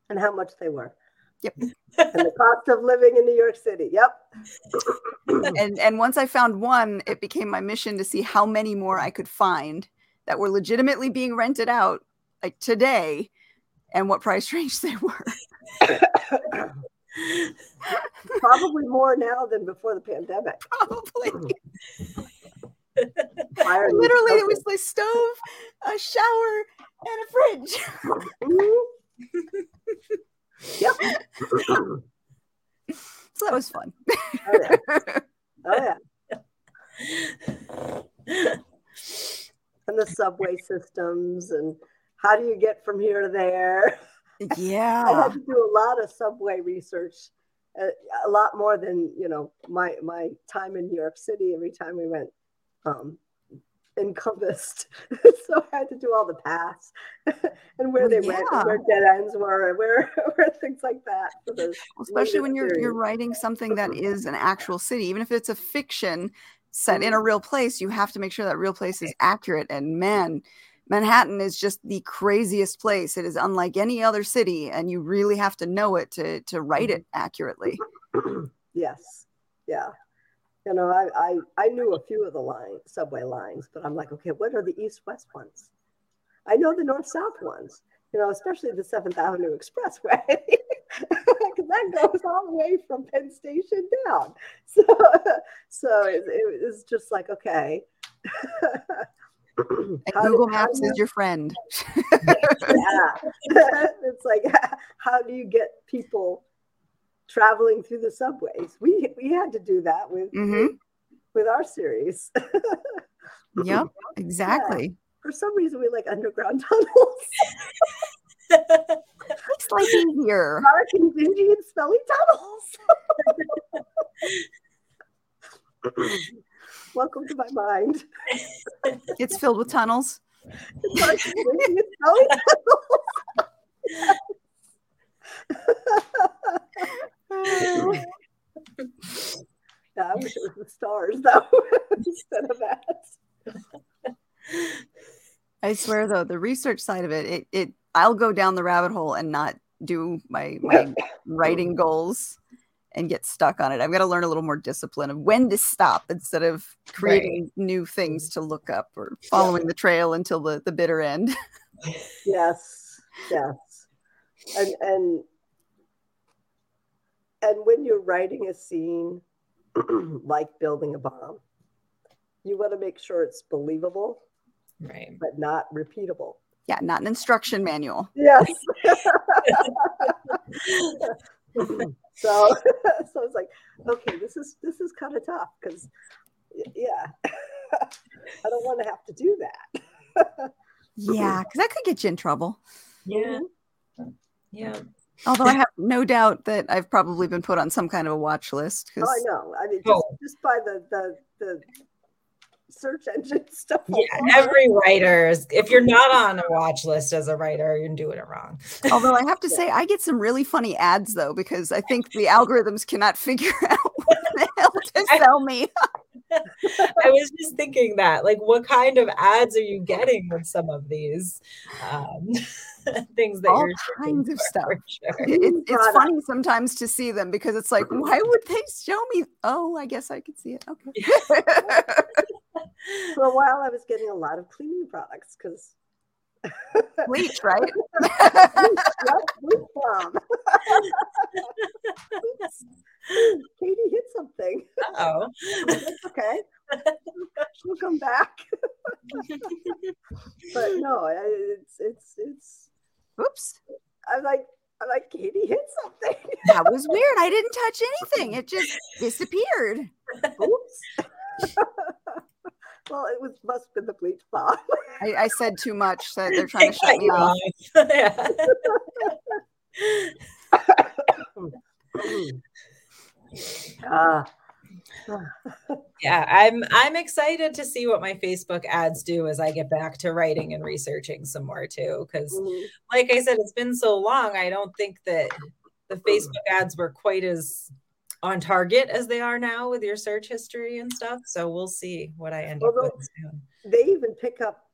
And how much they were. Yep. and the cost of living in New York City. Yep. and and once I found one, it became my mission to see how many more I could find that were legitimately being rented out like today and what price range they were. Probably more now than before the pandemic. Probably. Literally, it was like stove, a shower, and a fridge. yep. Mm-hmm. so that was fun. oh, yeah. Oh, yeah. and the subway systems, and how do you get from here to there? Yeah. I had to do a lot of subway research uh, a lot more than you know my my time in New York City. Every time we went um, encompassed. so I had to do all the paths and where they yeah. went, where dead ends were, where, where things like that. Especially when you're you're writing something that is an actual city, even if it's a fiction set in a mm-hmm. real place, you have to make sure that real place is accurate. And man, Manhattan is just the craziest place. It is unlike any other city, and you really have to know it to to write it mm-hmm. accurately. yes. Yeah you know, I, I, I knew a few of the line subway lines, but I'm like, okay, what are the east west ones? I know the north south ones, you know, especially the Seventh Avenue Expressway, because that goes all the way from Penn Station down. So, so it, it was just like, okay. Google Maps is your friend. yeah, it's like, how do you get people traveling through the subways. We we had to do that with mm-hmm. with, our series. yep, exactly. Yeah. For some reason, we like underground tunnels. it's like easier. Dark and dingy and smelly tunnels. Welcome to my mind. It's filled with tunnels. It's dark and dingy and smelly tunnels. yeah, I wish it was the stars though instead of that. I swear though, the research side of it, it, it I'll go down the rabbit hole and not do my my writing goals and get stuck on it. I've got to learn a little more discipline of when to stop instead of creating right. new things to look up or following yeah. the trail until the, the bitter end. yes. Yes. And and and when you're writing a scene like building a bomb, you want to make sure it's believable, right? But not repeatable. Yeah, not an instruction manual. Yes. so, so it's like, okay, this is this is kind of tough because, yeah, I don't want to have to do that. yeah, because that could get you in trouble. Yeah. Yeah. Although I have no doubt that I've probably been put on some kind of a watch list. Oh, I know. I mean, just, oh. just by the, the the search engine stuff. Yeah, every writer's. If you're not on a watch list as a writer, you're doing it wrong. Although I have to yeah. say, I get some really funny ads though, because I think the algorithms cannot figure out what the hell to sell me. I was just thinking that, like, what kind of ads are you getting with some of these um, things that all you're kinds of stuff? Sure. It, it's funny sometimes to see them because it's like, why would they show me? Oh, I guess I could see it. Okay. For a while, I was getting a lot of cleaning products because bleach, right? Katie hit something. Oh, okay. She'll come back. but no, it's it's it's. Oops. I'm like I'm like Katie hit something. that was weird. I didn't touch anything. It just disappeared. Oops. well, it was must have been the bleach bomb. I, I, said too much, so they're trying to shut me off. Yeah. uh, yeah, I'm I'm excited to see what my Facebook ads do as I get back to writing and researching some more too. Because, mm-hmm. like I said, it's been so long. I don't think that the Facebook ads were quite as on target as they are now with your search history and stuff. So we'll see what I end Although, up with soon. They even pick up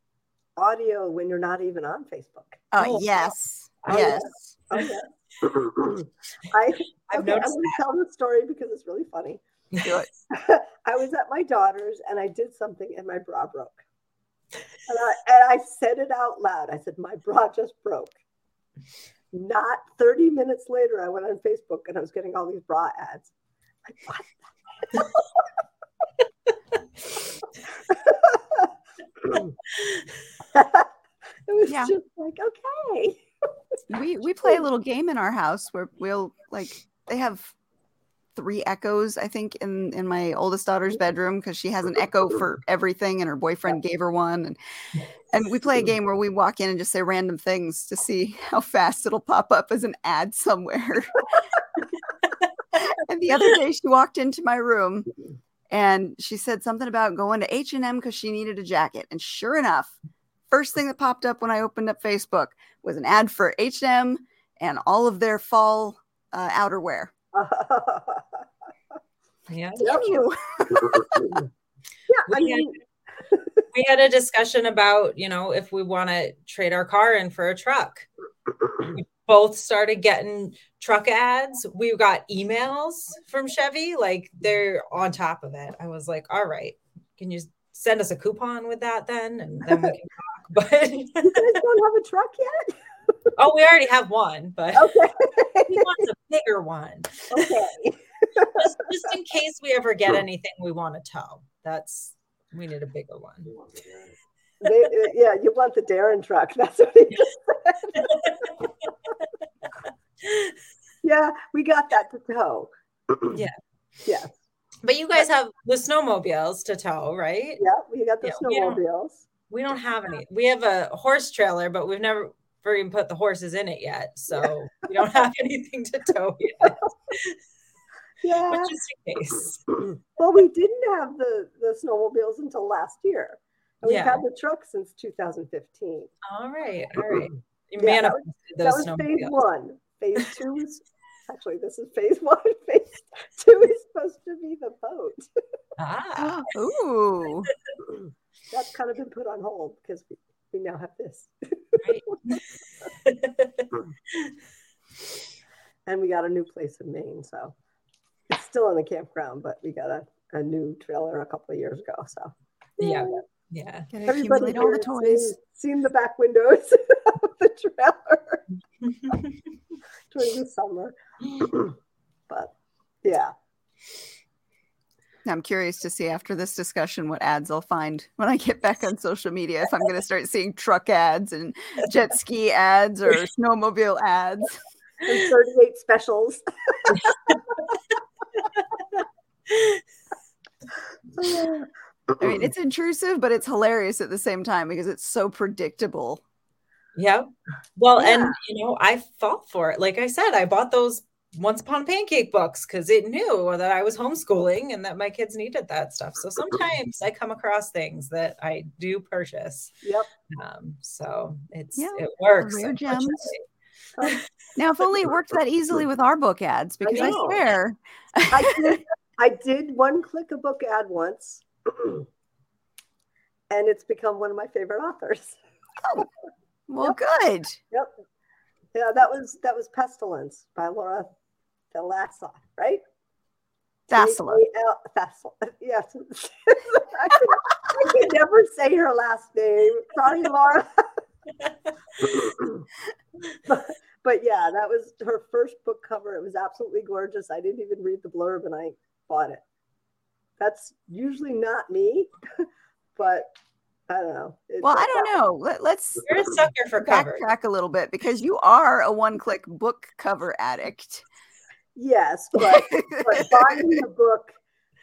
audio when you're not even on Facebook. Oh, oh yes. Oh, yes. Oh, yes. I, I've okay, I'm going to tell the story because it's really funny. Do it. I was at my daughter's and I did something and my bra broke. And I, and I said it out loud. I said, My bra just broke. Not 30 minutes later, I went on Facebook and I was getting all these bra ads. Like, what? it was yeah. just like, okay. we we play a little game in our house where we'll like they have three echoes, I think, in in my oldest daughter's bedroom because she has an echo for everything, and her boyfriend gave her one. And and we play a game where we walk in and just say random things to see how fast it'll pop up as an ad somewhere. and the other day, she walked into my room and she said something about going to H&M because she needed a jacket. And sure enough, first thing that popped up when I opened up Facebook was an ad for H&M and all of their fall uh, outerwear. yeah. Yep. You. yeah, I We mean, we had a discussion about you know if we want to trade our car in for a truck we both started getting truck ads we got emails from chevy like they're on top of it i was like all right can you send us a coupon with that then and then we can talk but you guys don't have a truck yet? Oh we already have one but Okay. he wants a bigger one okay. just, just in case we ever get anything we want to tow that's we need a bigger one They, uh, yeah, you want the Darren truck. That's what he said. yeah, we got that to tow. Yeah. Yeah. but you guys have the snowmobiles to tow right Yeah, we got the Yeah, we don't- snowmobiles. We don't have any. We have a horse trailer, but we've never even put the horses in it yet. So we don't have anything to tow yet, Yeah. but just in case. Well, we didn't have the, the snowmobiles until last year. And we've Yeah. had the truck since 2015. All right. All right. You Yeah, that manifested That those was phase one. Phase two is actually this is phase one. Phase two is supposed to be the boat. Ah, Ooh. That's kind of been put on hold because we, we now have this. And we got a new place in Maine. So it's still in the campground, but we got a, a new trailer a couple of years ago. So yeah. Yeah. Gotta everybody accumulate all the toys. Seen, seen the back windows of the trailer during the summer. but yeah. I'm curious to see after this discussion what ads I'll find when I get back on social media. If I'm going to start seeing truck ads and jet ski ads or snowmobile ads. And 38 specials. I mean, it's intrusive, but it's hilarious at the same time because it's so predictable. Yep. Well, Yeah. and you know, I fought for it. Like I said, I bought those Once Upon a Pancake books because it knew that I was homeschooling and that my kids needed that stuff. So sometimes I come across things that I do purchase. Yep. Um, so it's Yeah, it works. rare gems. unfortunately. Now, if only it worked that easily with our book ads, because I, know. swear, I did, I did one click a book ad once, and it's become one of my favorite authors. Oh, well, good. Yep. Yeah, that was that was Pestilence by Laura Thalassa, right? Dassler. A-A-L- Thassel. Yes. I, can, I can never say her last name. Sorry, Laura. but, but yeah, that was her first book cover. It was absolutely gorgeous. I didn't even read the blurb and I bought it. That's usually not me, but I don't know. It- Well, I don't know. Let, let's You're a sucker for cover. backtrack a little bit because you are a one-click book cover addict. Yes, but, but buying the book,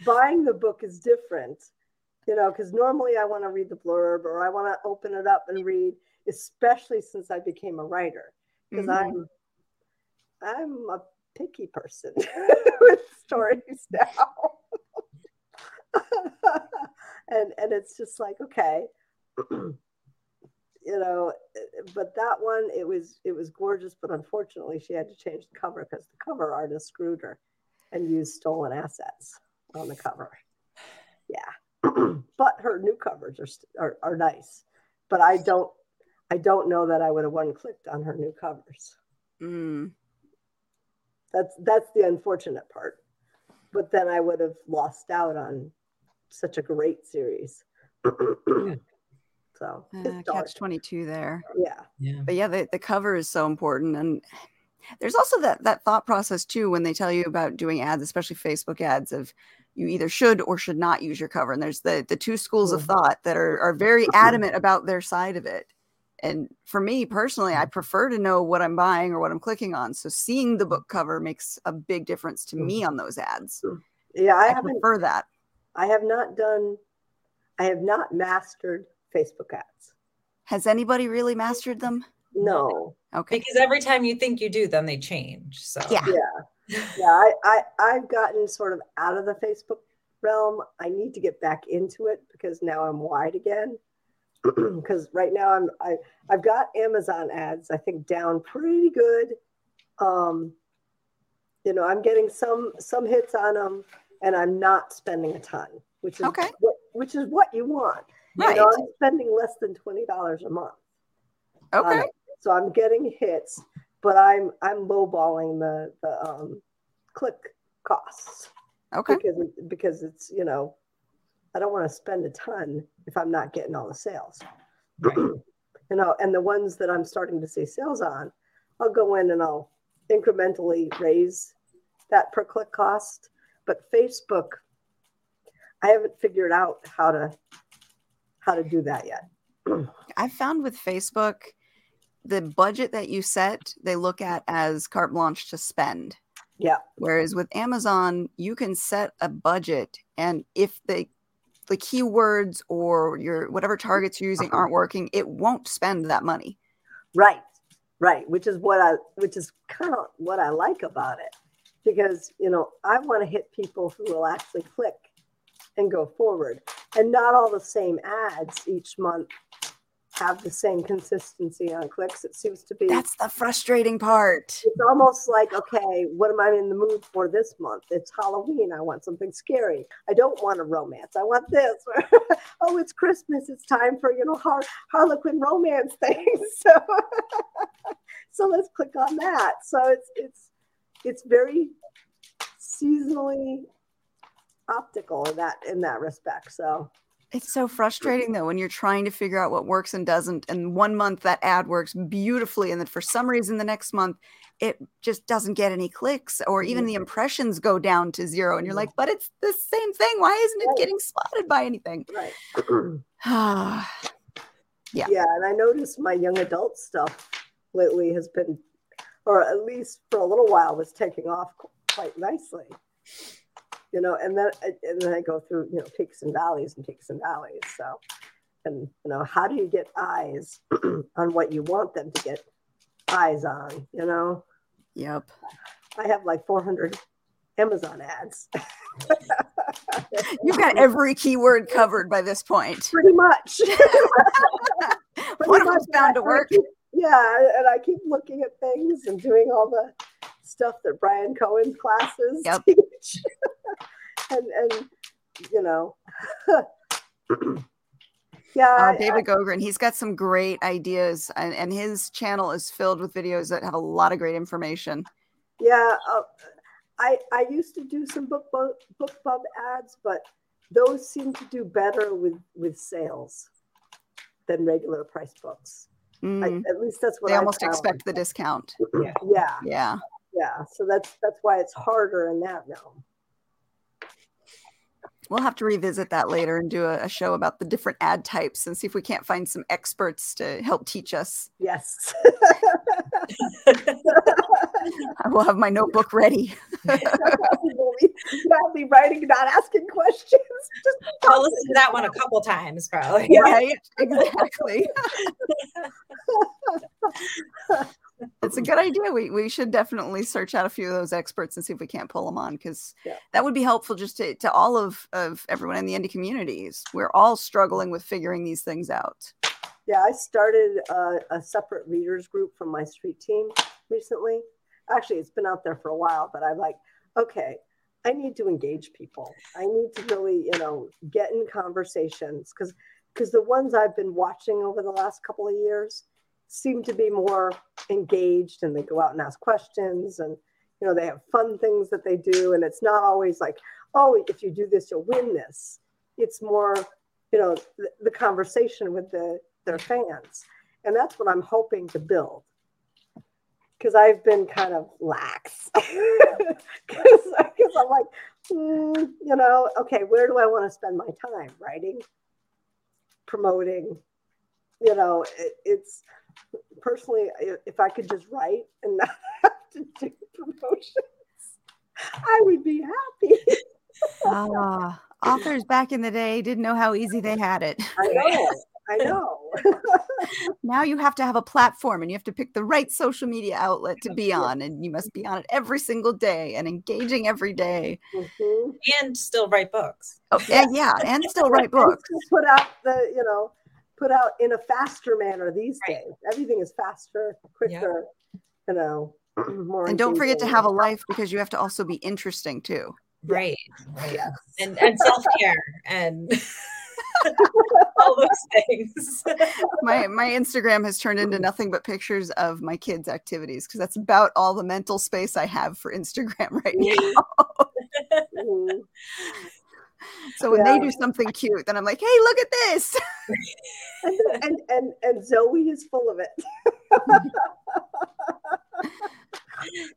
buying the book is different, you know, because normally I want to read the blurb or I want to open it up and read, especially since I became a writer, because Mhm. I'm I'm a picky person with stories now. and and it's just like okay you know but that one it was it was gorgeous but unfortunately she had to change the cover because the cover artist screwed her and used stolen assets on the cover. Yeah. But her new covers are, are are nice. But i don't i don't know that i would have one clicked on her new covers. Mm. that's that's the unfortunate part. But then i would have lost out on such a great series so Uh, catch 22 there. yeah Yeah. But yeah, the, the cover is so important. And there's also that that thought process too when they tell you about doing ads, especially Facebook ads, of you either should or should not use your cover. And there's the the two schools of Mhm. thought that are are very adamant about their side of it. and for me personally, I prefer to know what I'm buying or what I'm clicking on. So seeing the book cover makes a big difference to me on those ads. Yeah, I, I prefer that. I have not done. I have not mastered Facebook ads. Has anybody really mastered them? No. Okay. Because every time you think you do, then they change. So Yeah. Yeah. Yeah. I, I I've gotten sort of out of the Facebook realm. I need to get back into it because now I'm wide again. Because right now I'm I I've got Amazon ads. I think down pretty good. Um, you know, I'm getting some some hits on them, and I'm not spending a ton, which is Okay. what, which is what you want. Right. You know, I'm spending less than twenty dollars a month. Okay. So I'm getting hits, but I'm I'm lowballing the the um, click costs Okay. because because it's you know I don't want to spend a ton if I'm not getting all the sales. you know, and the ones that I'm starting to see sales on, I'll go in and I'll incrementally raise that per click cost. But Facebook, I haven't figured out how to how to do that yet. I found with Facebook, the budget that you set, they look at as carte blanche to spend. Yeah. Whereas with Amazon, you can set a budget, and if the the keywords or your whatever targets you're using aren't working, it won't spend that money. Right, right. Which is what I, which is kind of what I like about it, because you know I want to hit people who will actually click and go forward, and not all the same ads each month have the same consistency on clicks. It seems to be. That's the frustrating part. it's almost like okay, what am I in the mood for this month? It's Halloween. I want something scary. I don't want a romance. I want this. oh, it's Christmas. It's time for you know har- Harlequin romance things. So, so let's click on that. So it's it's it's very seasonally optical in that in that respect. So It's so frustrating though when you're trying to figure out what works and doesn't. And one month that ad works beautifully, and then for some reason the next month it just doesn't get any clicks, or even the mm-hmm. impressions go down to zero. And you're mm-hmm. like, but it's the same thing. Why isn't it getting spotted by anything? right. Yeah. Yeah, and I noticed my young adult stuff lately has been, or at least for a little while, was taking off quite nicely. You know, and then and then I go through you know peaks and valleys and peaks and valleys. So, and you know, how do you get eyes on what you want them to get eyes on? You know, yep. I have like 400 Amazon ads. You've got every keyword covered by this point. pretty much. One of them's bound to work. keep- yeah, and I keep looking at things and doing all the stuff that Bryan Cohen's classes Yep. teach. and and you know, yeah, Uh, I- David Gaughran, he's got some great ideas, and, and his channel is filled with videos that have a lot of great information. yeah. Uh, I I used to do some book bu- BookBub ads, but those seem to do better with with sales than regular price books. I, Mm, at least that's what they I almost found. expect the discount. Yeah, Yeah. yeah. So that's that's why it's harder in that realm. We'll have to revisit that later and do a, a show about the different ad types and see if we can't find some experts to help teach us. Yes. I will have my notebook ready. we'll be, I'll be writing, not asking questions. Just I'll listen to that one a couple times, probably. Right? Exactly. it's a good idea. We we should definitely search out a few of those experts and see if we can't pull them on because Yeah. that would be helpful just to, to all of, of everyone in the indie communities. We're all struggling with figuring these things out. yeah, I started a, a separate readers group from my street team recently. Actually, it's been out there for a while, but I'm like, okay, I need to engage people. I need to really, you know, get in conversations because because the ones I've been watching over the last couple of years seem to be more engaged and they go out and ask questions and you know they have fun things that they do. And it's not always like oh if you do this you'll win this. It's more you know the, the conversation with the their fans. And that's what i'm hoping to build. Because i've been kind of lax. Because i'm like mm, you know okay where do i want to spend my time? Writing? Promoting? You know, it, it's personally, if I could just write and not have to do promotions, I would be happy. Ah, authors back in the day didn't know how easy they had it. I know. I know. now you have to have a platform and you have to pick the right social media outlet to be on, and you must be on it every single day and engaging every day. Mm-hmm. And still write books. Oh, yeah, yeah, and still write books. put out the, you know, put out in a faster manner these right. days. Everything is faster, quicker, yep. you know, more. And don't forget to have a life because you have to also be interesting too. Right. Right. Yes. And and self-care and all those things. my my Instagram has turned into nothing but pictures of my kids' activities because that's about all the mental space I have for Instagram right now. Mm-hmm. So when yeah. they do something cute, then I'm like, "Hey, look at this!" and, and, and and Zoe is full of it.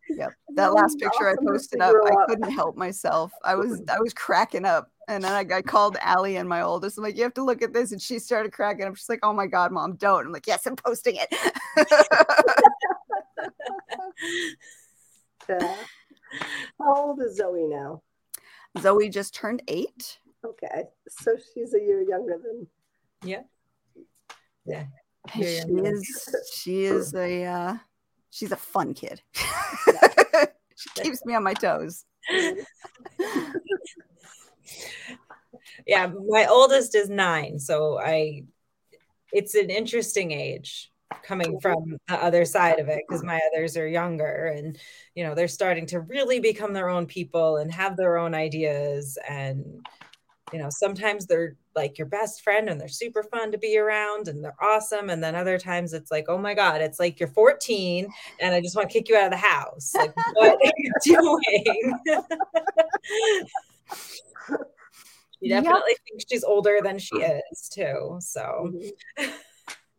yep. That last picture I posted up, I couldn't help myself. I was I was cracking up. And then I, I called Allie and my oldest. I'm like, you have to look at this. And she started cracking up. She's like, oh my God, mom, don't. I'm like, yes, I'm posting it. yeah. How old is Zoe now? Zoe just turned eight. Okay. So she's a year younger than Yeah. Yeah. She is she is a uh she's a fun kid. she keeps me on my toes. yeah, my oldest is nine, so I it's an interesting age coming from the other side of it because my others are younger and you know they're starting to really become their own people and have their own ideas and you know sometimes they're like your best friend and they're super fun to be around and they're awesome and then other times it's like oh my god it's like you're 14 and i just want to kick you out of the house like what are you doing she definitely yep. thinks she's older than she is too so mm-hmm.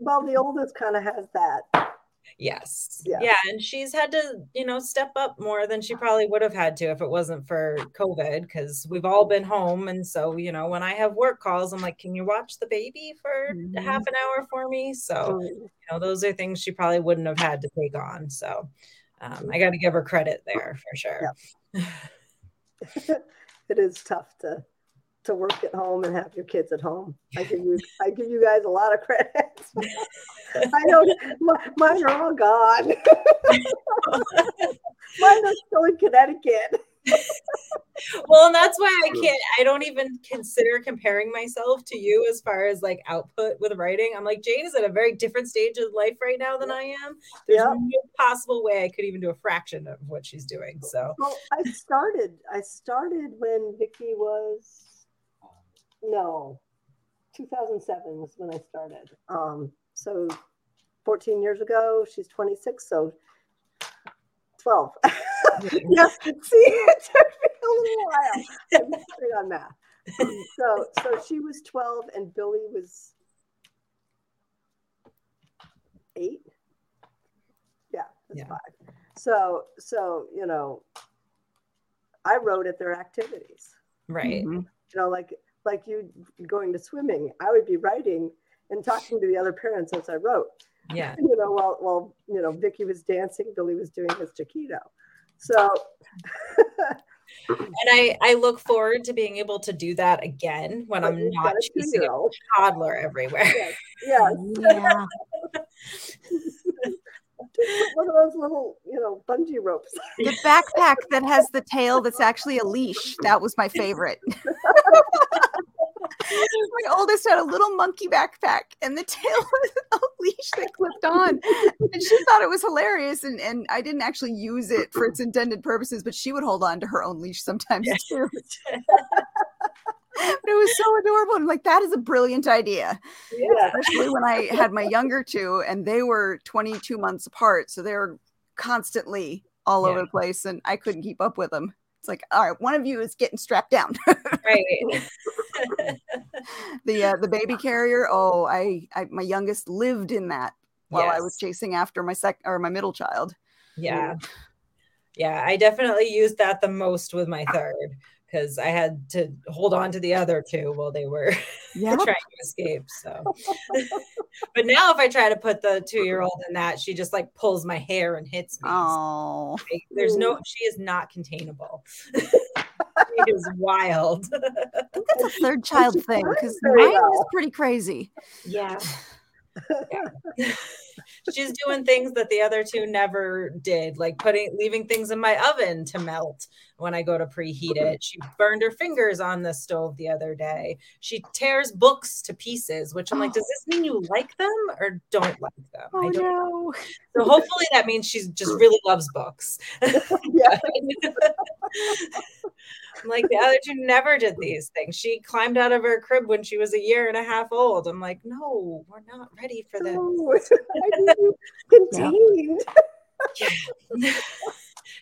Well the oldest kind of has that Yes. Yeah. yeah. And she's had to, you know, step up more than she probably would have had to if it wasn't for COVID, because we've all been home. And so, you know, when I have work calls, I'm like, can you watch the baby for mm-hmm. half an hour for me? So, you know, those are things she probably wouldn't have had to take on. So um, I got to give her credit there for sure. Yeah. it is tough to to work at home and have your kids at home. I give you I give you guys a lot of credit. I know mine are all gone. mine are still in Connecticut. well, and that's why I can't, I don't even consider comparing myself to you as far as like output with writing. I'm like, Jane is at a very different stage of life right now than I am. There's yeah. no possible way I could even do a fraction of what she's doing. So, well, I started, I started when Vicky was no, 2007 was when I started. Um, so 14 years ago, she's 26, so 12. yes, see, it took me a little while. I'm on math. so, so she was 12 and Billy was eight. Yeah, that's yeah. five. So, so you know, I wrote at their activities. Right. Mm-hmm. You know, like like you going to swimming, I would be writing and talking to the other parents as I wrote. Yeah. You know, while while you know Vicky was dancing, Billy was doing his taquito. So and I, I look forward to being able to do that again when I'm not chasing a toddler everywhere. Yes. yes. Yeah. one of those little, you know, bungee ropes. The backpack that has the tail that's actually a leash. That was my favorite. My oldest had a little monkey backpack and the tail was a leash that clipped on. And she thought it was hilarious. And, and I didn't actually use it for its intended purposes, but she would hold on to her own leash sometimes too. but it was so adorable. I'm like, that is a brilliant idea. Yeah. Especially when I had my younger two and they were 22 months apart. So they were constantly all yeah. over the place and I couldn't keep up with them. It's like, all right, one of you is getting strapped down. right. the uh, the baby carrier. Oh, I, I my youngest lived in that while yes. I was chasing after my sec or my middle child. Yeah. Yeah, I definitely used that the most with my third because I had to hold on to the other two while they were yep. trying to escape. So, but now if I try to put the two year old in that, she just like pulls my hair and hits me. Oh, so, there's no, she is not containable. she is wild. I think that's a third child thing because mine is pretty crazy. Yeah. yeah. She's doing things that the other two never did, like putting leaving things in my oven to melt when I go to preheat it. She burned her fingers on the stove the other day. She tears books to pieces, which I'm like, does this mean you like them or don't like them? Oh, I don't no. know. So hopefully that means she just really loves books. like the other two never did these things. She climbed out of her crib when she was a year and a half old. I'm like, no, we're not ready for this. No, contained. Yeah.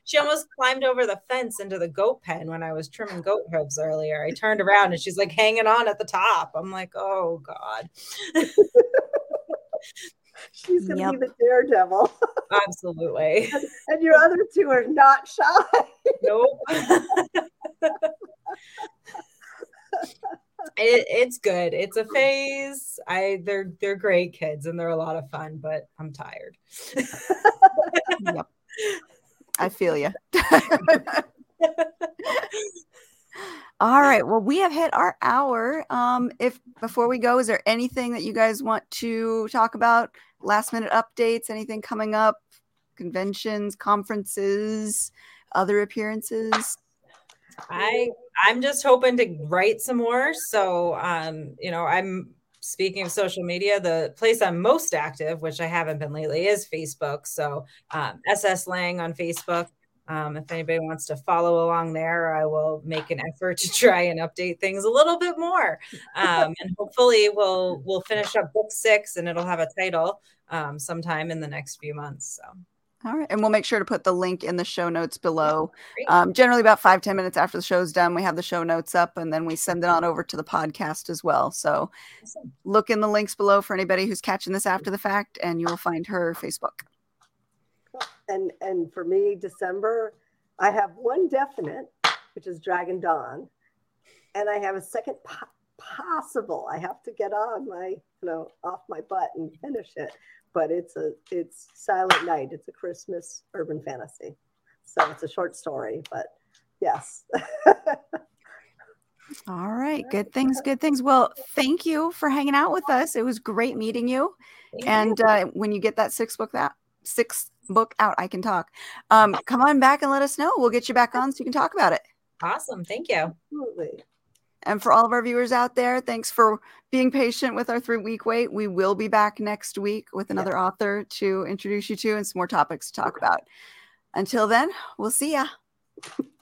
She almost climbed over the fence into the goat pen when I was trimming goat hooves earlier. I turned around and she's like hanging on at the top. I'm like, oh God. She's going to yep. be the daredevil. Absolutely. and, and your other two are not shy. Nope. it, it's good. It's a phase. I they're they're great kids and they're a lot of fun, but I'm tired. yep. I feel you. All right. Well, we have hit our hour. Um, if before we go, is there anything that you guys want to talk about? Last minute updates, anything coming up, conventions, conferences, other appearances? I I'm just hoping to write some more. So um, you know, I'm speaking of social media, the place I'm most active, which I haven't been lately, is Facebook. So um, SS Lang on Facebook. Um, if anybody wants to follow along there, I will make an effort to try and update things a little bit more. Um, and hopefully, we'll we'll finish up book six, and it'll have a title um, sometime in the next few months. So. All right. And we'll make sure to put the link in the show notes below. Um, generally, about five ten minutes after the show's done, we have the show notes up and then we send it on over to the podcast as well. So look in the links below for anybody who's catching this after the fact, and you will find her Facebook. And and for me, December, I have one definite, which is Dragon Dawn, and I have a second po- possible. I have to get on my you know off my butt and finish it but it's a it's Silent Night. It's a Christmas urban fantasy. So it's a short story, but yes. All right, good things, good things. Well, thank you for hanging out with us. It was great meeting you. and uh, when you get that sixth book that sixth book out, I can talk. Um, come on back and let us know. We'll get you back on so you can talk about it. Awesome. Thank you. Absolutely. And for all of our viewers out there, thanks for being patient with our three week wait. We will be back next week with another yeah. author to introduce you to and some more topics to talk about. Until then, we'll see ya.